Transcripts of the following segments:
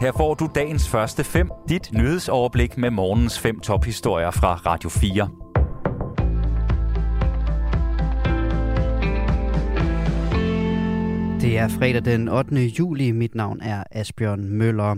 Her får du dagens første fem, dit nyhedsoverblik med morgens fem tophistorier fra Radio 4. Det er fredag den 8. juli. Mit navn er Asbjørn Møller.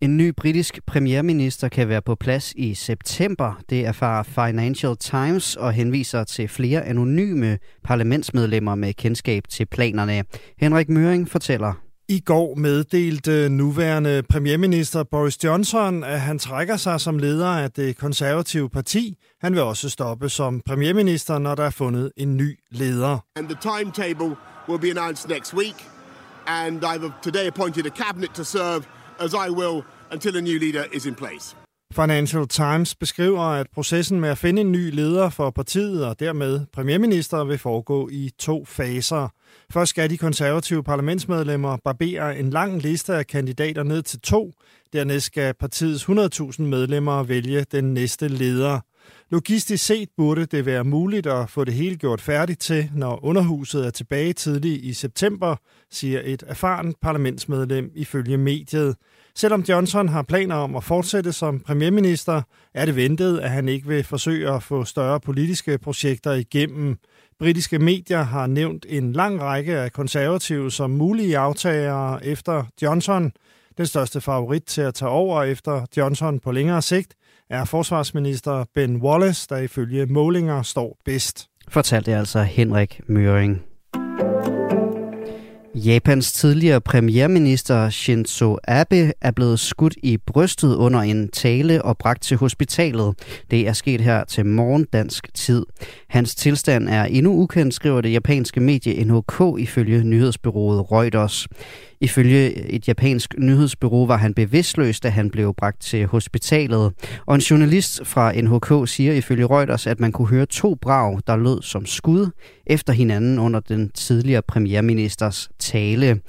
En ny britisk premierminister kan være på plads i september. Det erfarer Financial Times og henviser til flere anonyme parlamentsmedlemmer med kendskab til planerne. Henrik Møring fortæller. I går meddelte nuværende premierminister Boris Johnson, at han trækker sig som leder af det konservative parti. Han vil også stoppe som premierminister, når der er fundet en ny leder. And the timetable will be announced next week. And I've today appointed a cabinet to serve as I will until a new leader is in place. Financial Times beskriver, at processen med at finde en ny leder for partiet og dermed premierminister vil foregå i to faser. Først skal de konservative parlamentsmedlemmer barbere en lang liste af kandidater ned til to. Dernæst skal partiets 100.000 medlemmer vælge den næste leder. Logistisk set burde det være muligt at få det hele gjort færdigt til, når underhuset er tilbage tidligt i september, siger et erfaren parlamentsmedlem ifølge mediet. Selvom Johnson har planer om at fortsætte som premierminister, er det ventet, at han ikke vil forsøge at få større politiske projekter igennem. Britiske medier har nævnt en lang række af konservative som mulige aftagere efter Johnson. Den største favorit til at tage over efter Johnson på længere sigt er forsvarsminister Ben Wallace, der ifølge målinger står bedst. Fortalte altså Henrik Møring. Japans tidligere premierminister Shinzo Abe er blevet skudt i brystet under en tale og bragt til hospitalet. Det er sket her til morgen dansk tid. Hans tilstand er endnu ukendt, skriver det japanske medie NHK ifølge nyhedsbyrået Reuters. Ifølge et japansk nyhedsbureau var han bevidstløs, da han blev bragt til hospitalet. Og en journalist fra NHK siger ifølge Reuters, at man kunne høre to brag, der lød som skud efter hinanden under den tidligere premierministers tale.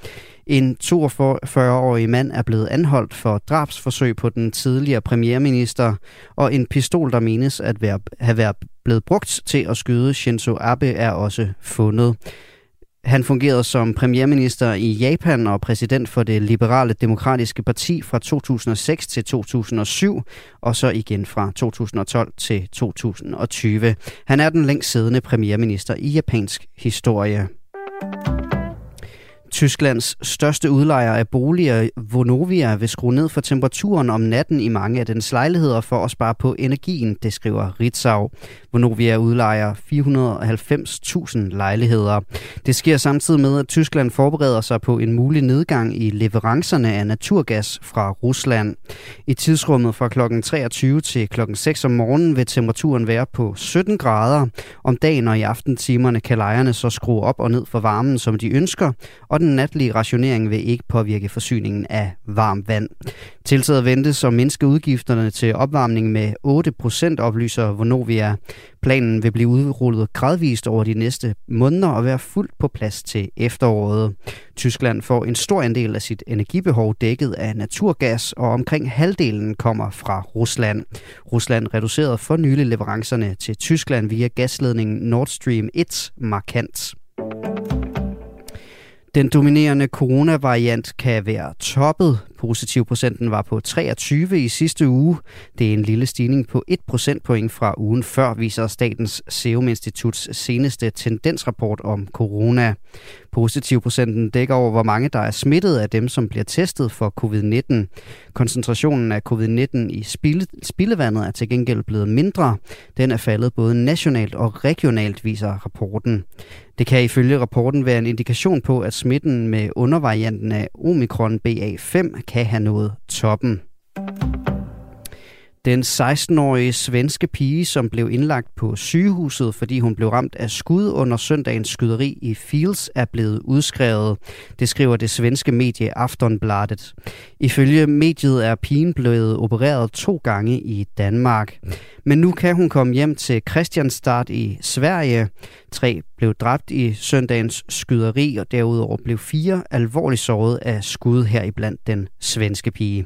En 42-årig mand er blevet anholdt for drabsforsøg på den tidligere premierminister, og en pistol, der menes at være, have været blevet brugt til at skyde Shinzo Abe, er også fundet. Han fungerede som premierminister i Japan og præsident for det liberale demokratiske parti fra 2006 til 2007, og så igen fra 2012 til 2020. Han er den længst siddende premierminister i japansk historie. Tysklands største udlejer af boliger, Vonovia, vil skrue ned for temperaturen om natten i mange af dens lejligheder for at spare på energien, det skriver Ritzau. Vonovia udlejer 490.000 lejligheder. Det sker samtidig med, at Tyskland forbereder sig på en mulig nedgang i leverancerne af naturgas fra Rusland. I tidsrummet fra kl. 23 til kl. 6 om morgenen vil temperaturen være på 17 grader. Om dagen og i aftentimerne kan lejerne så skrue op og ned for varmen, som de ønsker, og den natlige rationering vil ikke påvirke forsyningen af varmt vand. Tiltaget ventes at mindske udgifterne til opvarmning med 8%, oplyser Vonovia. Planen vil blive udrullet gradvist over de næste måneder og være fuldt på plads til efteråret. Tyskland får en stor andel af sit energibehov dækket af naturgas, og omkring halvdelen kommer fra Rusland. Rusland reducerede for nylig leverancerne til Tyskland via gasledningen Nord Stream 1 markant. Den dominerende coronavariant kan være toppet. Positivprocenten var på 23 i sidste uge. Det er en lille stigning på 1 procentpoint fra ugen før, viser Statens Serum Instituts seneste tendensrapport om corona. Positivprocenten dækker over, hvor mange der er smittet af dem, som bliver testet for covid-19. Koncentrationen af covid-19 i spildevandet er til gengæld blevet mindre. Den er faldet både nationalt og regionalt, viser rapporten. Det kan ifølge rapporten være en indikation på, at smitten med undervarianten af omikron BA5 kan have nået toppen. Den 16-årige svenske pige, som blev indlagt på sygehuset, fordi hun blev ramt af skud under søndagens skyderi i Fields, er blevet udskrevet. Det skriver det svenske medie Aftonbladet. Ifølge mediet er pigen blevet opereret to gange i Danmark. Men nu kan hun komme hjem til Christianstad i Sverige. Tre blev dræbt i søndagens skyderi, og derudover blev fire alvorligt såret af skud heriblandt den svenske pige.